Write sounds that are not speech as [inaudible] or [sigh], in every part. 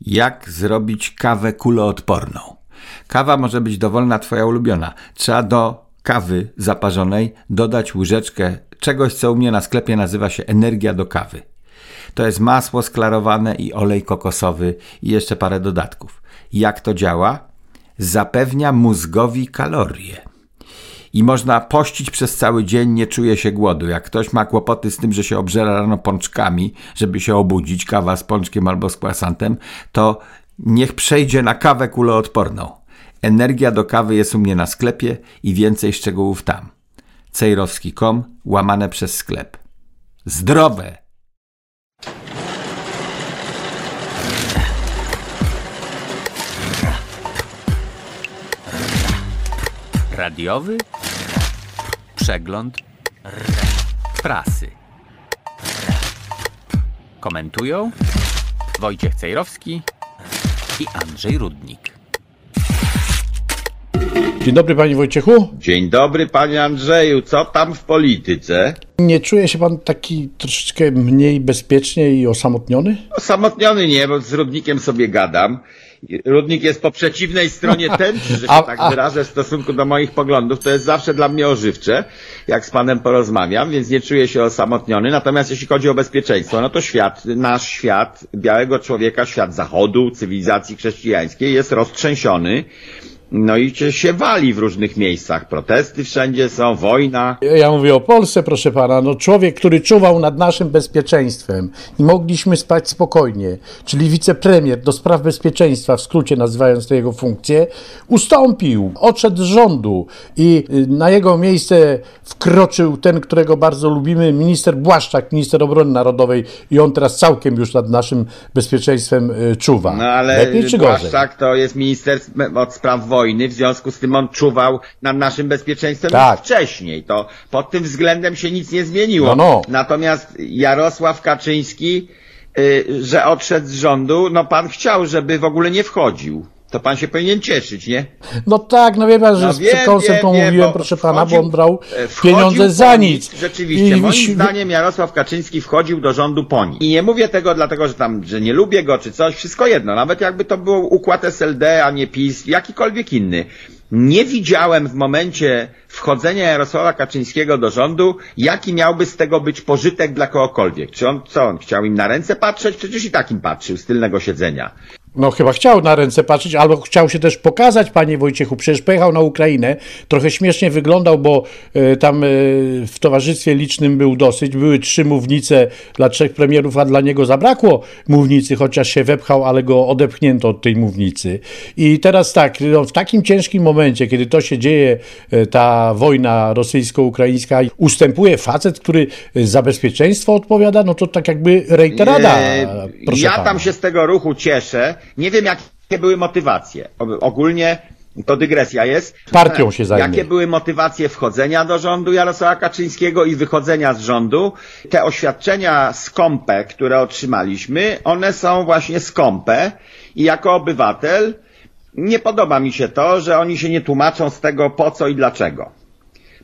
Jak zrobić kawę kuloodporną? Kawa może być dowolna twoja ulubiona. Trzeba do kawy zaparzonej dodać łyżeczkę czegoś, co u mnie na sklepie nazywa się energia do kawy. To jest masło sklarowane i olej kokosowy i jeszcze parę dodatków. Jak to działa? Zapewnia mózgowi kalorie i można pościć przez cały dzień, nie czuje się głodu. Jak ktoś ma kłopoty z tym, że się obżera rano pączkami, żeby się obudzić, kawa z pączkiem albo z kwasantem, to niech przejdzie na kawę kuloodporną. Energia do kawy jest u mnie na sklepie i więcej szczegółów tam. cejrowski.com łamane przez sklep. Zdrowe! Radiowy przegląd prasy. Komentują Wojciech Cejrowski i Andrzej Rudnik. Dzień dobry panie Wojciechu. Dzień dobry panie Andrzeju, co tam w polityce? Nie czuje się pan taki troszeczkę mniej bezpiecznie i osamotniony? Osamotniony nie, bo z Rudnikiem sobie gadam. Rudnik jest po przeciwnej stronie [laughs] tęczy, że się A- tak a- wyrażę w stosunku do moich poglądów. To jest zawsze dla mnie ożywcze, jak z panem porozmawiam, więc nie czuję się osamotniony. Natomiast jeśli chodzi o bezpieczeństwo, no to świat, nasz świat, białego człowieka, świat zachodu, cywilizacji chrześcijańskiej jest roztrzęsiony. No i się- się wali w różnych miejscach. Protesty wszędzie są, wojna. Ja mówię o Polsce, proszę pana. No człowiek, który czuwał nad naszym bezpieczeństwem i mogliśmy spać spokojnie, czyli wicepremier do spraw bezpieczeństwa, w skrócie nazywając tę jego funkcję, ustąpił, odszedł z rządu i y, na jego miejsce wkroczył ten, którego bardzo lubimy, minister Błaszczak, minister obrony narodowej i on teraz całkiem już nad naszym bezpieczeństwem y, czuwa. No ale Lepiej? Błaszczak to jest minister od spraw wojny, w związku z tym on czuwał nad naszym bezpieczeństwem Tak. wcześniej. To pod tym względem się nic nie zmieniło. No, no. Natomiast Jarosław Kaczyński, y, że odszedł z rządu, no pan chciał, żeby w ogóle nie wchodził. To pan się powinien cieszyć, nie? No tak, no wie pan, że No z wiem, to wiem, mówiłem, bo proszę pana, wchodził- bo on brał e, wchodził pieniądze za po nic. Rzeczywiście, I moim wisi- zdaniem Jarosław Kaczyński wchodził do rządu po nic. I nie mówię tego dlatego, że tam, że nie lubię go czy coś, wszystko jedno. Nawet jakby to był układ SLD, a nie PiS, jakikolwiek inny. Nie widziałem w momencie wchodzenia Jarosława Kaczyńskiego do rządu, jaki miałby z tego być pożytek dla kogokolwiek. Czy on, co on, chciał im na ręce patrzeć? Przecież i tak im patrzył z tylnego siedzenia. No chyba chciał na ręce patrzeć, albo chciał się też pokazać, panie Wojciechu. Przecież pojechał na Ukrainę. Trochę śmiesznie wyglądał, bo e, tam e, w towarzystwie licznym był dosyć. Były trzy mównice dla trzech premierów, a dla niego zabrakło mównicy, chociaż się wepchał, ale go odepchnięto od tej mównicy. I teraz tak, no, w takim ciężkim momencie, kiedy to się dzieje, e, ta wojna rosyjsko-ukraińska, ustępuje facet, który za bezpieczeństwo odpowiada, no to tak jakby rejterada, ja pana. tam się z tego ruchu cieszę. Nie wiem, jakie były motywacje. Ogólnie to dygresja jest. Partią się zajmie. Jakie były motywacje wchodzenia do rządu Jarosława Kaczyńskiego i wychodzenia z rządu? Te oświadczenia skąpe, które otrzymaliśmy, one są właśnie skąpe i jako obywatel nie podoba mi się to, że oni się nie tłumaczą z tego po co i dlaczego.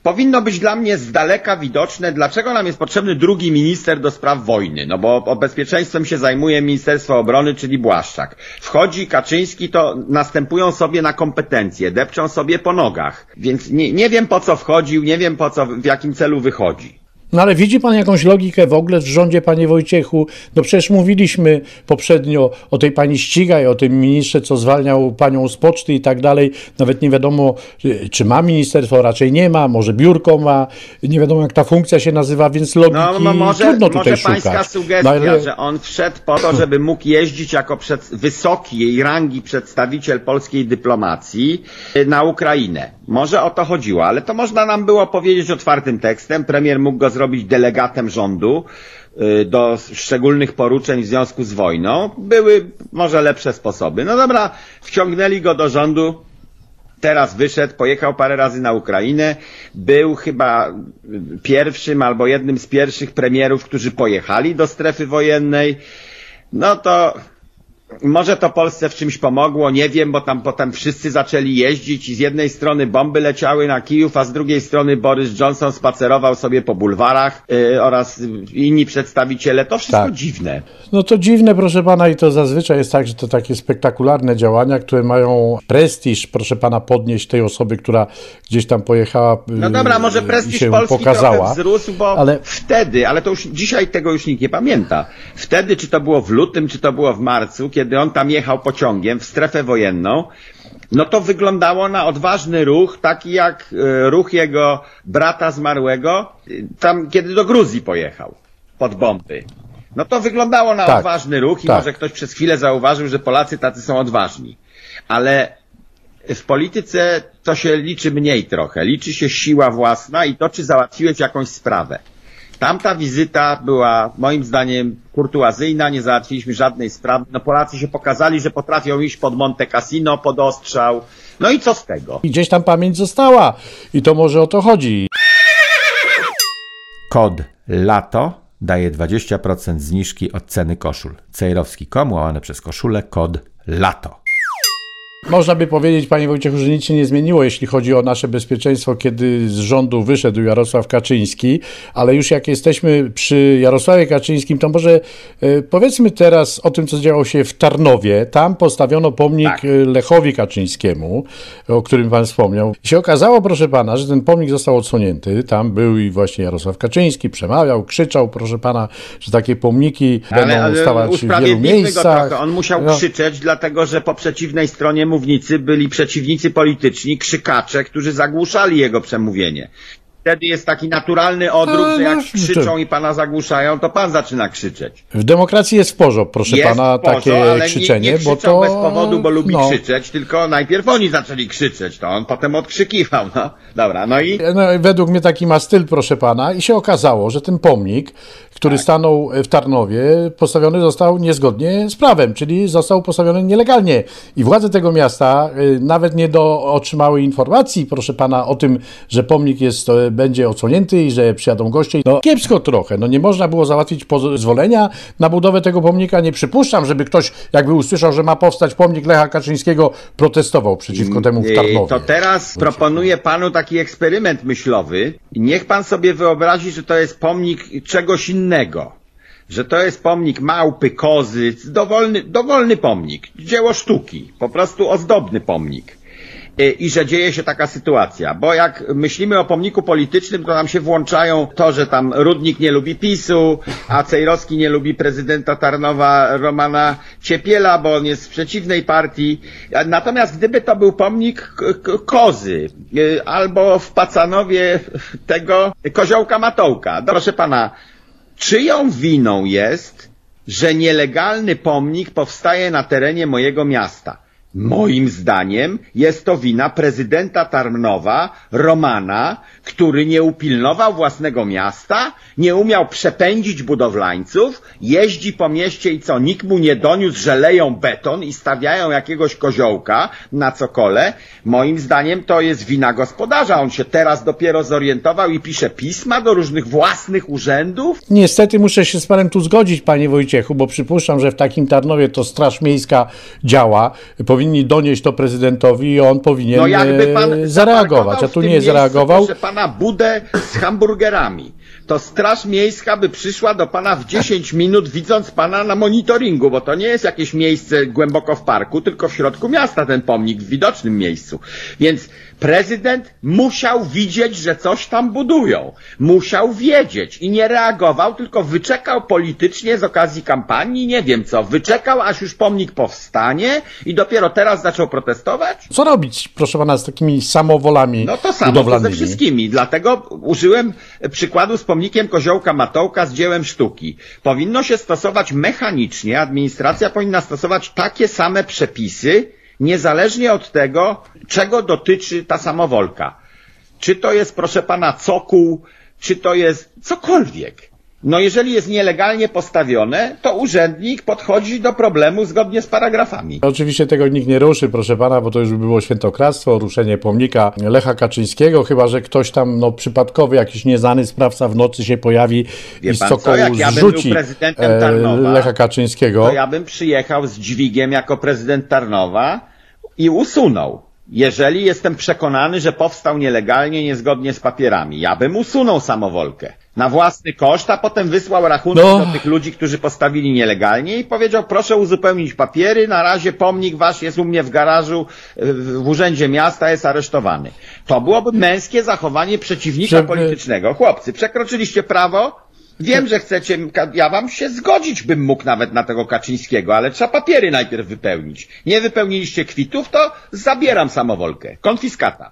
Powinno być dla mnie z daleka widoczne, dlaczego nam jest potrzebny drugi minister do spraw wojny. No bo o bezpieczeństwem się zajmuje Ministerstwo Obrony, czyli Błaszczak. Wchodzi Kaczyński, to następują sobie na kompetencje, depczą sobie po nogach. Więc nie, nie wiem po co wchodził, nie wiem po co, w jakim celu wychodzi. No ale widzi pan jakąś logikę w ogóle w rządzie, panie Wojciechu? No przecież mówiliśmy poprzednio o tej pani Ścigaj, o tym ministrze, co zwalniał panią z poczty i tak dalej. Nawet nie wiadomo, y, czy ma ministerstwo, raczej nie ma, może biurko ma, nie wiadomo jak ta funkcja się nazywa, więc logiki No, no może, trudno tutaj może szukać. pańska sugestia, No, ale- że on wszedł po to, żeby mógł jeździć jako przed, wysoki jej rangi przedstawiciel polskiej dyplomacji y, na Ukrainę. Może o to chodziło, ale to można nam było powiedzieć otwartym tekstem. Premier mógł go zrobić delegatem rządu y, do szczególnych poruczeń w związku z wojną. Były może lepsze sposoby. No dobra, wciągnęli go do rządu, Teraz wyszedł, pojechał parę razy na Ukrainę. Był chyba pierwszym albo jednym z pierwszych premierów, którzy pojechali do strefy wojennej. No to może to Polsce w czymś pomogło, nie wiem, bo tam potem wszyscy zaczęli jeździć i z jednej strony bomby leciały na Kijów, a z drugiej strony Boris Johnson spacerował sobie po bulwarach yy, oraz inni przedstawiciele. To wszystko Tak. dziwne. No to dziwne, proszę pana, i to zazwyczaj jest tak, że to takie spektakularne działania, które mają prestiż, proszę pana, podnieść tej osoby, która gdzieś tam pojechała. No dobra, może prestiż się Polski pokazała. wzrósł, bo ale- wtedy, ale to już dzisiaj tego już nikt nie pamięta. Wtedy, czy to było w lutym, czy to było w marcu, kiedy on tam jechał pociągiem w strefę wojenną, no to wyglądało na odważny ruch, taki jak e, ruch jego brata zmarłego, y, tam kiedy do Gruzji pojechał pod bomby. No to wyglądało na Tak, odważny ruch i tak. może ktoś przez chwilę zauważył, że Polacy tacy są odważni. Ale w polityce to się liczy mniej trochę. Liczy się siła własna i to, czy załatwiłeś jakąś sprawę. Tamta wizyta była moim zdaniem kurtuazyjna, nie załatwiliśmy żadnej sprawy. No Polacy się pokazali, że potrafią iść pod Monte Cassino, pod ostrzał. No i co z tego? I gdzieś tam pamięć została. I to może o to chodzi. Kod LATO daje 20% zniżki od ceny koszul. Cejrowski.com łamane przez koszulę kod LATO. Można by powiedzieć, panie Wojciechu, że nic się nie zmieniło, jeśli chodzi o nasze bezpieczeństwo, kiedy z rządu wyszedł Jarosław Kaczyński, ale już jak jesteśmy przy Jarosławie Kaczyńskim, to może e, powiedzmy teraz o tym, co działo się w Tarnowie. Tam postawiono pomnik Tak. e, Lechowi Kaczyńskiemu, o którym pan wspomniał. I się okazało, proszę pana, że ten pomnik został odsunięty. Tam był i właśnie Jarosław Kaczyński, przemawiał, krzyczał, proszę pana, że takie pomniki będą stawać w wielu miejscach. On musiał No. krzyczeć, dlatego że po przeciwnej stronie mównicy byli przeciwnicy polityczni, krzykacze, którzy zagłuszali jego przemówienie. Wtedy jest taki naturalny odruch, że jak no, krzyczą to- i pana zagłuszają, to pan zaczyna krzyczeć. W demokracji jest w porządku, proszę jest pana, takie ale krzyczenie, nie, nie bo to... bez powodu, bo lubi no. krzyczeć, tylko najpierw oni zaczęli krzyczeć, to on potem odkrzykiwał, no. Dobra, no i No, według mnie taki ma styl, proszę pana, i się okazało, że ten pomnik, który Tak. stanął w Tarnowie, postawiony został niezgodnie z prawem, czyli został postawiony nielegalnie. I władze tego miasta y, nawet nie do, otrzymały informacji, proszę pana, o tym, że pomnik jest, e, będzie odsłonięty i że przyjadą goście. No kiepsko trochę, no nie można było załatwić pozwolenia na budowę tego pomnika. Nie przypuszczam, żeby ktoś jakby usłyszał, że ma powstać pomnik Lecha Kaczyńskiego, protestował przeciwko temu w Yy, Tarnowie. To teraz proponuję panu taki eksperyment myślowy. Niech pan sobie wyobrazi, że to jest pomnik czegoś innego. Że to jest pomnik małpy, kozy, dowolny, dowolny pomnik, dzieło sztuki, po prostu ozdobny pomnik. Yy, I że dzieje się taka sytuacja, bo jak myślimy o pomniku politycznym, to nam się włączają to, że tam Rudnik nie lubi PiSu, a Cejrowski nie lubi prezydenta Tarnowa Romana Ciepiela, bo on jest z przeciwnej partii. A Natomiast gdyby to był pomnik kozy, y, albo w Pacanowie tego koziołka Matołka, proszę pana, czyją winą jest, że nielegalny pomnik powstaje na terenie mojego miasta? Moim zdaniem jest to wina prezydenta Tarnowa, Romana, który nie upilnował własnego miasta, nie umiał przepędzić budowlańców, jeździ po mieście i co, nikt mu nie doniósł, że leją beton i stawiają jakiegoś koziołka na cokole. Moim zdaniem to jest wina gospodarza. On się teraz dopiero zorientował i pisze pisma do różnych własnych urzędów. Niestety muszę się z panem tu zgodzić, panie Wojciechu, bo przypuszczam, że w takim Tarnowie to Straż Miejska działa. Powinni donieść to prezydentowi i on powinien No e, zareagować, a tu nie miejscu, zareagował. Proszę pana budę z hamburgerami. To Straż Miejska by przyszła do pana w 10 minut, widząc pana na monitoringu, bo to nie jest jakieś miejsce głęboko w parku, tylko w środku miasta ten pomnik, w widocznym miejscu. Więc prezydent musiał widzieć, że coś tam budują. Musiał wiedzieć i nie reagował, tylko wyczekał politycznie z okazji kampanii, nie wiem co, wyczekał aż już pomnik powstanie i dopiero teraz zaczął protestować? Co robić, proszę pana, z takimi samowolami No to samo to ze wszystkimi. Dlatego użyłem przykładu z pomnikiem Koziołka Matołka z dziełem sztuki. Powinno się stosować mechanicznie, administracja powinna stosować takie same przepisy, niezależnie od tego, czego dotyczy ta samowolka. Czy to jest, proszę pana, cokół, czy to jest cokolwiek. No jeżeli jest nielegalnie postawione, to urzędnik podchodzi do problemu zgodnie z paragrafami. Oczywiście tego nikt nie ruszy, proszę pana, bo to już by było świętokradztwo, ruszenie pomnika Lecha Kaczyńskiego, chyba że ktoś tam no, przypadkowy, jakiś nieznany sprawca w nocy się pojawi Wie i z pan co, Sokołu jak ja zrzuci prezydentem e, Tarnowa, Lecha Kaczyńskiego. To ja bym przyjechał z dźwigiem jako prezydent Tarnowa i usunął. Jeżeli jestem przekonany, że powstał nielegalnie, niezgodnie z papierami, ja bym usunął samowolkę na własny koszt, a potem wysłał rachunek No. do tych ludzi, którzy postawili nielegalnie i powiedział, proszę uzupełnić papiery, na razie pomnik wasz jest u mnie w garażu, w urzędzie miasta, jest aresztowany. To byłoby męskie zachowanie przeciwnika Żeby- politycznego. Chłopcy, przekroczyliście prawo, Wiem, że chcecie, ja wam się zgodzić bym mógł nawet na tego Kaczyńskiego, ale trzeba papiery najpierw wypełnić. Nie wypełniliście kwitów, to zabieram samowolkę. Konfiskata.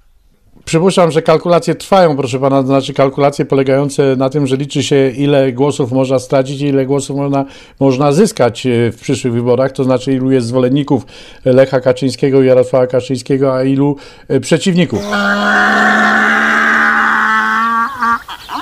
Przypuszczam, że kalkulacje trwają, proszę pana, to znaczy kalkulacje polegające na tym, że liczy się ile głosów można stracić i ile głosów można, można zyskać e, w przyszłych wyborach, to znaczy ilu jest zwolenników Lecha Kaczyńskiego i Jarosława Kaczyńskiego, a ilu e, przeciwników.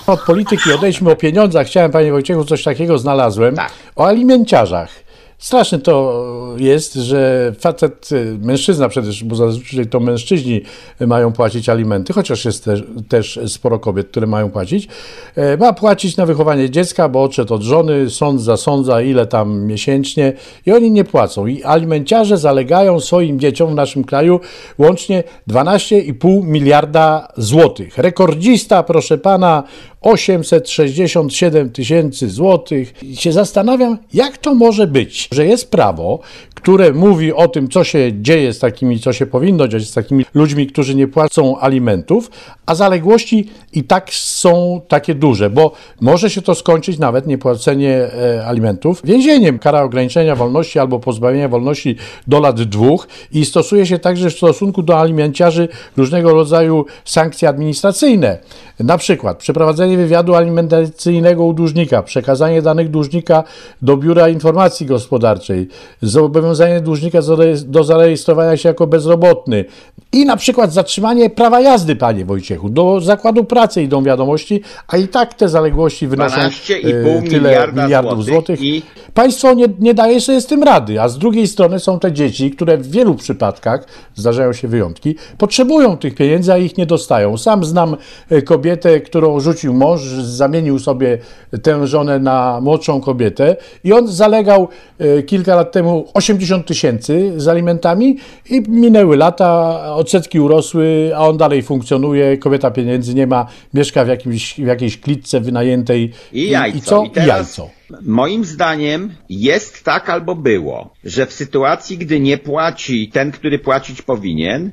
Od polityki odejdźmy o pieniądzach. Chciałem, panie Wojciechu, coś takiego znalazłem. Tak. O alimenciarzach. Straszne to jest, że facet, y, mężczyzna przecież, bo zazwyczaj to mężczyźni mają płacić alimenty, chociaż jest też, też sporo kobiet, które mają płacić, e, ma płacić na wychowanie dziecka, bo odszedł od żony, sąd zasądza ile tam miesięcznie i oni nie płacą. I alimenciarze zalegają swoim dzieciom w naszym kraju łącznie 12,5 miliarda złotych. Rekordzista, proszę pana, 867 tysięcy złotych. I się zastanawiam, jak to może być, że jest prawo, które mówi o tym, co się dzieje z takimi, co się powinno dziać z takimi ludźmi, którzy nie płacą alimentów, a zaległości i tak są takie duże, bo może się to skończyć nawet niepłacenie e, alimentów więzieniem, kara ograniczenia wolności albo pozbawienia wolności do lat dwóch i stosuje się także w stosunku do alimenciarzy różnego rodzaju sankcje administracyjne. Na przykład przeprowadzenie wywiadu alimentacyjnego u dłużnika, przekazanie danych dłużnika do Biura Informacji Gospodarczej, zobowiązanie dłużnika do zarejestrowania się jako bezrobotny i na przykład zatrzymanie prawa jazdy, panie Wojciechu. Do zakładu pracy idą wiadomości, a i tak te zaległości wynoszą 12,5 e, tyle miliarda miliardów złotych złotych. i- Państwo nie, nie daje sobie z tym rady, a z drugiej strony są te dzieci, które w wielu przypadkach, zdarzają się wyjątki, potrzebują tych pieniędzy, a ich nie dostają. Sam znam e, kobietę, którą rzucił mąż, zamienił sobie tę żonę na młodszą kobietę i on zalegał e, kilka lat temu 80 tysięcy z alimentami i minęły lata, odsetki urosły, a on dalej funkcjonuje, kobieta pieniędzy nie ma, mieszka w, jakimś, w jakiejś klitce wynajętej I jajco. i co? I teraz, I jajco. Moim zdaniem jest tak albo było, że w sytuacji, gdy nie płaci ten, który płacić powinien,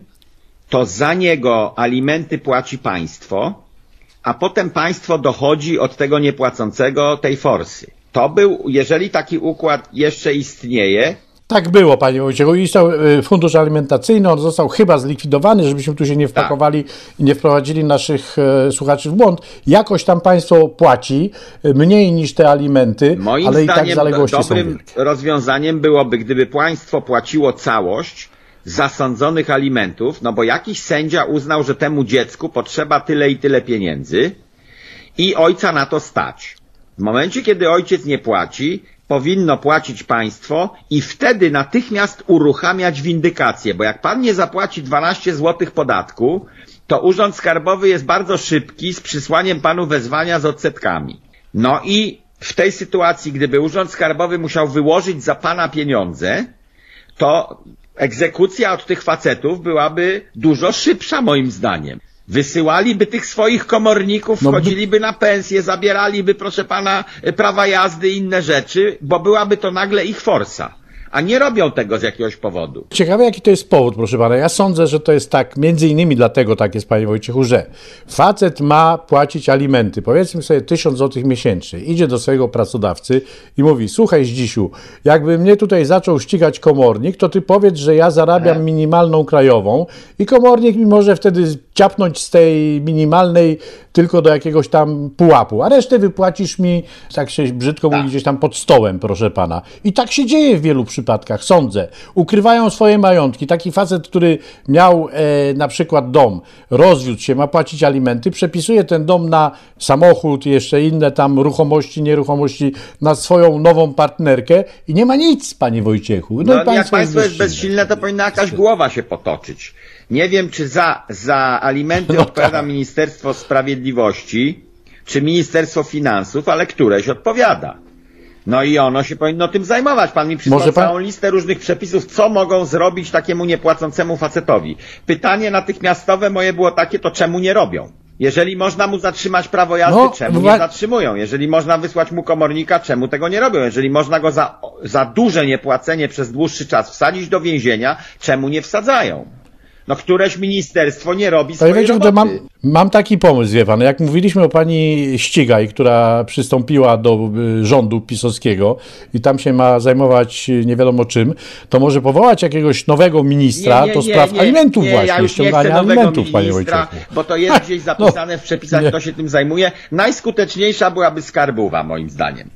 to za niego alimenty płaci państwo, a potem państwo dochodzi od tego niepłacącego tej forsy. To był, jeżeli taki układ jeszcze istnieje, Tak było, panie Wojciechu. Istniał e, fundusz alimentacyjny, on został chyba zlikwidowany, żebyśmy tu się nie wpakowali i nie wprowadzili naszych e, słuchaczy w błąd. Jakoś tam państwo płaci e, mniej niż te alimenty, Moim ale i tak zaległości do, są dobrym wielkie. rozwiązaniem byłoby, gdyby państwo płaciło całość zasądzonych alimentów, no bo jakiś sędzia uznał, że temu dziecku potrzeba tyle i tyle pieniędzy i ojca na to stać. W momencie, kiedy ojciec nie płaci, powinno płacić państwo i wtedy natychmiast uruchamiać windykację, bo jak pan nie zapłaci 12 zł podatku, to Urząd Skarbowy jest bardzo szybki z przysłaniem panu wezwania z odsetkami. No i w tej sytuacji, gdyby Urząd Skarbowy musiał wyłożyć za pana pieniądze, to egzekucja od tych facetów byłaby dużo szybsza moim zdaniem. Wysyłaliby tych swoich komorników, No by- wchodziliby na pensję, zabieraliby, proszę pana, prawa jazdy i inne rzeczy, bo byłaby to nagle ich forsa. A nie robią tego z jakiegoś powodu. Ciekawe, jaki to jest powód, proszę pana. Ja sądzę, że to jest tak, między innymi dlatego tak jest, panie Wojciechu, że facet ma płacić alimenty, powiedzmy sobie 1000 zł miesięcznie. Idzie do swojego pracodawcy i mówi, słuchaj Zdzisiu, jakby mnie tutaj zaczął ścigać komornik, to ty powiedz, że ja zarabiam minimalną krajową i komornik mi może wtedy ciapnąć z tej minimalnej tylko do jakiegoś tam pułapu, a resztę wypłacisz mi, tak się brzydko mówi, gdzieś tam pod stołem, proszę pana. I tak się dzieje w wielu przypadkach, sądzę. Ukrywają swoje majątki. Taki facet, który miał e, na przykład dom, rozwiódł się, ma płacić alimenty, przepisuje ten dom na samochód jeszcze inne tam ruchomości, nieruchomości, na swoją nową partnerkę i nie ma nic, panie Wojciechu. No, i jak państwo jest bezsilne, to powinna jakaś głowa się potoczyć. Nie wiem, czy za, za alimenty No odpowiada tak. Ministerstwo Sprawiedliwości, czy Ministerstwo Finansów, ale któreś odpowiada. No i ono się powinno tym zajmować. Pan mi przysłał pan- całą listę różnych przepisów, co mogą zrobić takiemu niepłacącemu facetowi. Pytanie natychmiastowe moje było takie, to czemu nie robią? Jeżeli można mu zatrzymać prawo jazdy, No, czemu nie zatrzymują? Jeżeli można wysłać mu komornika, czemu tego nie robią? Jeżeli można go za, za duże niepłacenie przez dłuższy czas wsadzić do więzienia, czemu nie wsadzają? No któreś ministerstwo nie robi Panie swojej roboty. mam, mam taki pomysł, wie pan. Jak mówiliśmy o pani Ścigaj, która przystąpiła do y, rządu pisowskiego i tam się ma zajmować y, nie wiadomo czym, to może powołać jakiegoś nowego ministra do spraw alimentów nie, właśnie, ja już nie chcę ściągania nowego alimentów, panie ministra, Wojciechu. bo to jest gdzieś zapisane w przepisach, nie. kto się tym zajmuje. Najskuteczniejsza byłaby skarbowa, moim zdaniem.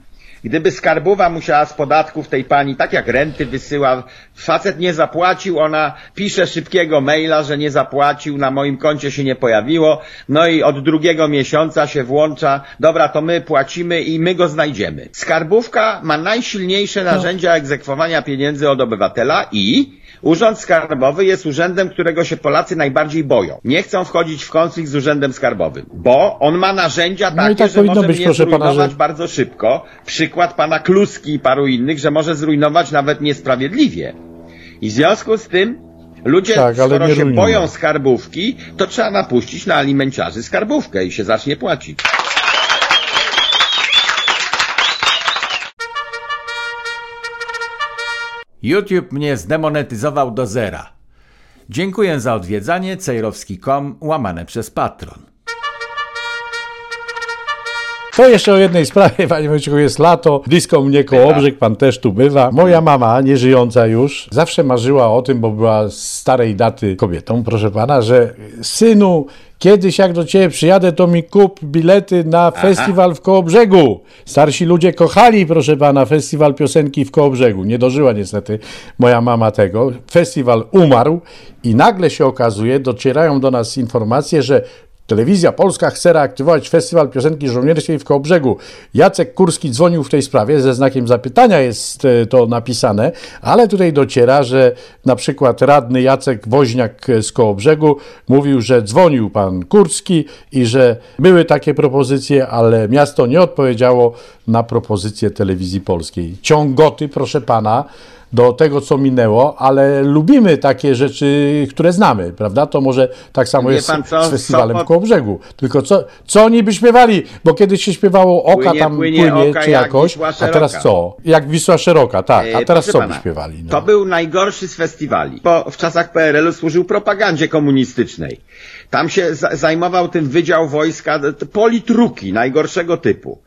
Gdyby skarbowa musiała z podatków tej pani, tak jak renty wysyła, facet nie zapłacił, ona pisze szybkiego maila, że nie zapłacił, na moim koncie się nie pojawiło, no i od drugiego miesiąca się włącza, dobra, to my płacimy i my go znajdziemy. Skarbówka ma najsilniejsze narzędzia egzekwowania pieniędzy od obywatela i Urząd Skarbowy jest urzędem, którego się Polacy najbardziej boją. Nie chcą wchodzić w konflikt z Urzędem Skarbowym, bo on ma narzędzia No takie, tak że może być, mnie pana, że- bardzo szybko. Przykład pana Kluski i paru innych, że może zrujnować nawet niesprawiedliwie. I w związku z tym ludzie, Tak, ale skoro się rujnuje. boją skarbówki, to trzeba napuścić na alimenciarzy skarbówkę i się zacznie płacić. YouTube mnie zdemonetyzował do zera. Dziękuję za odwiedzanie cejrowski.com łamane przez patron. To jeszcze o jednej sprawie, panie Wojciechu, jest lato, blisko mnie Kołobrzeg, pan też tu bywa. Moja mama, nieżyjąca już, zawsze marzyła o tym, bo była starej daty kobietą, proszę pana, że synu, kiedyś jak do ciebie przyjadę, to mi kup bilety na festiwal w Kołobrzegu. Starsi ludzie kochali, proszę pana, festiwal piosenki w Kołobrzegu. Nie dożyła niestety moja mama tego. Festiwal umarł i nagle się okazuje, docierają do nas informacje, że Telewizja Polska chce reaktywować Festiwal Piosenki Żołnierskiej w Kołobrzegu. Jacek Kurski dzwonił w tej sprawie, ze znakiem zapytania jest e, to napisane, ale tutaj dociera, że na przykład radny Jacek Woźniak z Kołobrzegu mówił, że dzwonił pan Kurski i że były takie propozycje, ale miasto nie odpowiedziało na propozycję telewizji polskiej. Ciągoty, proszę pana, do tego, co minęło, ale lubimy takie rzeczy, które znamy, prawda? To może tak samo Wie jest pan co, z festiwalem Kołobrzegu. Tylko co, co oni by śpiewali? Bo kiedyś się śpiewało Oka Płynie, tam płynie płynie, oka czy jak jakoś, a teraz co? Jak Wisła Szeroka, tak. A E, teraz proszę co by pana, śpiewali? No. To był najgorszy z festiwali. Bo w czasach PRL-u służył propagandzie komunistycznej. Tam się za- zajmował tym Wydział Wojska, politruki najgorszego typu.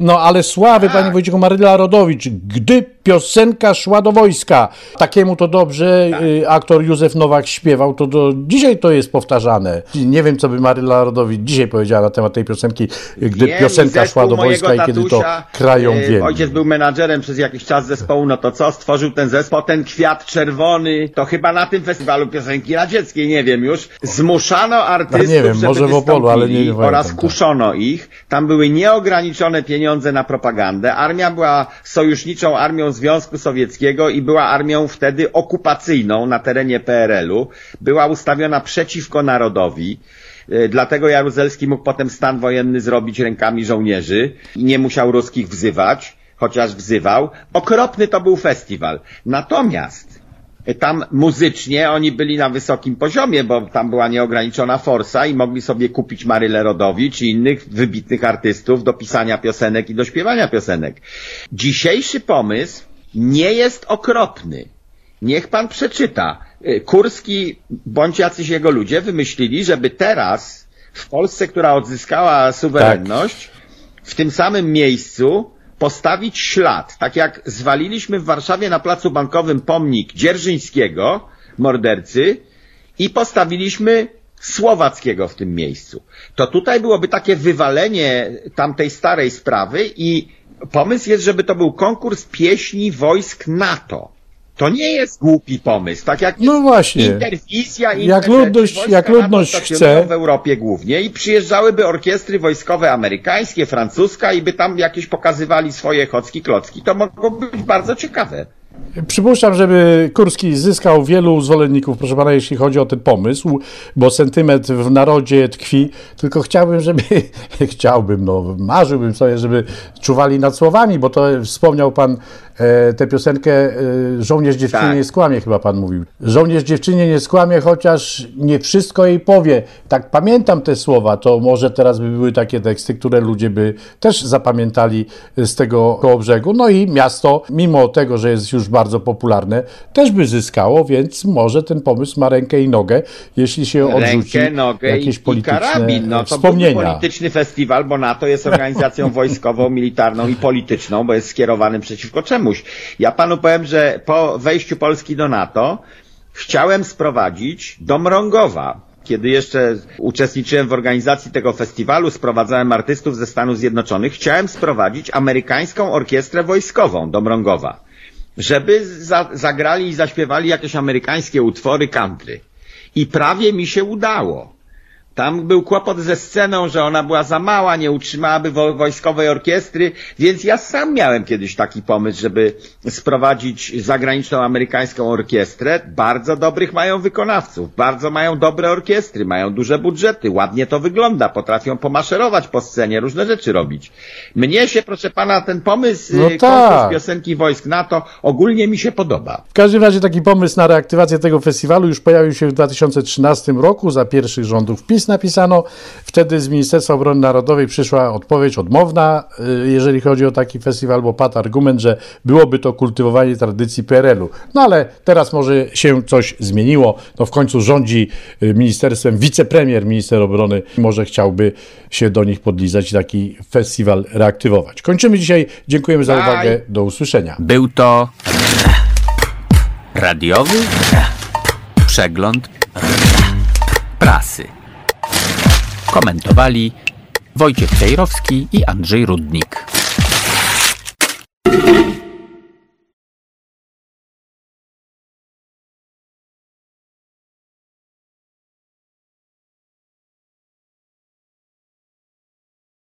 No ale sławy, Tak. panie Wojciechu Maryla Rodowicz, gdy piosenka szła do wojska. Takiemu to dobrze Tak. y, aktor Józef Nowak śpiewał, to do dzisiaj to jest powtarzane. Nie wiem, co by Maryla Rodowicz dzisiaj powiedziała na temat tej piosenki, y, gdy Wiem, piosenka szła do wojska i kiedy to krają e, wielki. Ojciec był menadżerem przez jakiś czas zespołu, no to co? Stworzył ten zespół, ten kwiat czerwony, to chyba na tym festiwalu piosenki radzieckiej, nie wiem już. Zmuszano artystów, No nie wiem, może w Opolu, ale nie- wystąpili oraz pamiętam, tak. kuszono ich. Tam były nieograniczone pieniądze na propagandę. Armia była sojuszniczą armią Związku Sowieckiego i była armią wtedy okupacyjną na terenie PRL-u. Była ustawiona przeciwko narodowi. E, Dlatego Jaruzelski mógł potem stan wojenny zrobić rękami żołnierzy i nie musiał ruskich wzywać, chociaż wzywał. Okropny to był festiwal. Natomiast tam muzycznie oni byli na wysokim poziomie, bo tam była nieograniczona forsa i mogli sobie kupić Marylę Rodowicz i innych wybitnych artystów do pisania piosenek i do śpiewania piosenek. Dzisiejszy pomysł nie jest okropny. Niech pan przeczyta. Y, Kurski bądź jacyś jego ludzie wymyślili, żeby teraz w Polsce, która odzyskała suwerenność, w tym samym miejscu postawić ślad. Tak jak zwaliliśmy w Warszawie na placu bankowym pomnik Dzierżyńskiego, mordercy, i postawiliśmy słowackiego w tym miejscu. To tutaj byłoby takie wywalenie tamtej starej sprawy i pomysł jest, żeby to był konkurs pieśni wojsk NATO. To nie jest głupi pomysł, tak jak No właśnie. interwizja i Jak ludność- jak ludność chce. w Europie głównie i przyjeżdżałyby orkiestry wojskowe amerykańskie, francuska i by tam jakieś pokazywali swoje chocki klocki. To mogłoby być bardzo ciekawe. Przypuszczam, żeby Kurski zyskał wielu zwolenników, proszę pana, jeśli chodzi o ten pomysł, bo sentyment w narodzie tkwi, tylko chciałbym, żeby, [laughs] chciałbym, no, marzyłbym sobie, żeby czuwali nad słowami, bo to wspomniał pan e, tę piosenkę e, Żołnierz dziewczynie Tak. nie skłamie, chyba pan mówił. Żołnierz dziewczynie nie skłamie, chociaż nie wszystko jej powie. Tak pamiętam te słowa, to może teraz by były takie teksty, które ludzie by też zapamiętali z tego brzegu. No i miasto, mimo tego, że jest już bardzo popularne, też by zyskało, więc może ten pomysł ma rękę i nogę, jeśli się odrzuci Rękę, nogę jakieś i, i polityczne karabin. No to wspomnienia. polityczny festiwal, bo NATO jest organizacją [laughs] wojskową, militarną i polityczną, bo jest skierowany przeciwko Ja panu powiem, że po wejściu Polski do NATO chciałem sprowadzić do Mrągowa. Kiedy jeszcze uczestniczyłem w organizacji tego festiwalu, sprowadzałem artystów ze Stanów Zjednoczonych, chciałem sprowadzić amerykańską orkiestrę wojskową do Mrągowa, żeby za, zagrali i zaśpiewali jakieś amerykańskie utwory country. I prawie mi się udało. Tam był kłopot ze sceną, że ona była za mała, nie utrzymałaby wo wojskowej orkiestry, więc ja sam miałem kiedyś taki pomysł, żeby sprowadzić zagraniczną amerykańską orkiestrę. Bardzo dobrych mają wykonawców, bardzo mają dobre orkiestry, mają duże budżety, ładnie to wygląda, potrafią pomaszerować po scenie, różne rzeczy robić. Mnie się, proszę pana, ten pomysł, No y, tak. piosenki wojsk NATO ogólnie mi się podoba. W każdym razie taki pomysł na reaktywację tego festiwalu już pojawił się w 2013 roku. Za pierwszych rządów PiS napisano. Wtedy z Ministerstwa Obrony Narodowej przyszła odpowiedź odmowna, y, jeżeli chodzi o taki festiwal, bo padł argument, że byłoby to kultywowanie tradycji PRL-u. No ale teraz może się coś zmieniło. No w końcu rządzi y, ministerstwem wicepremier, minister obrony. Może chciałby się do nich podlizać i taki festiwal reaktywować. Kończymy dzisiaj. Dziękujemy za uwagę. Do usłyszenia. Był to radiowy przegląd prasy. Komentowali Wojciech Cejrowski i Andrzej Rudnik.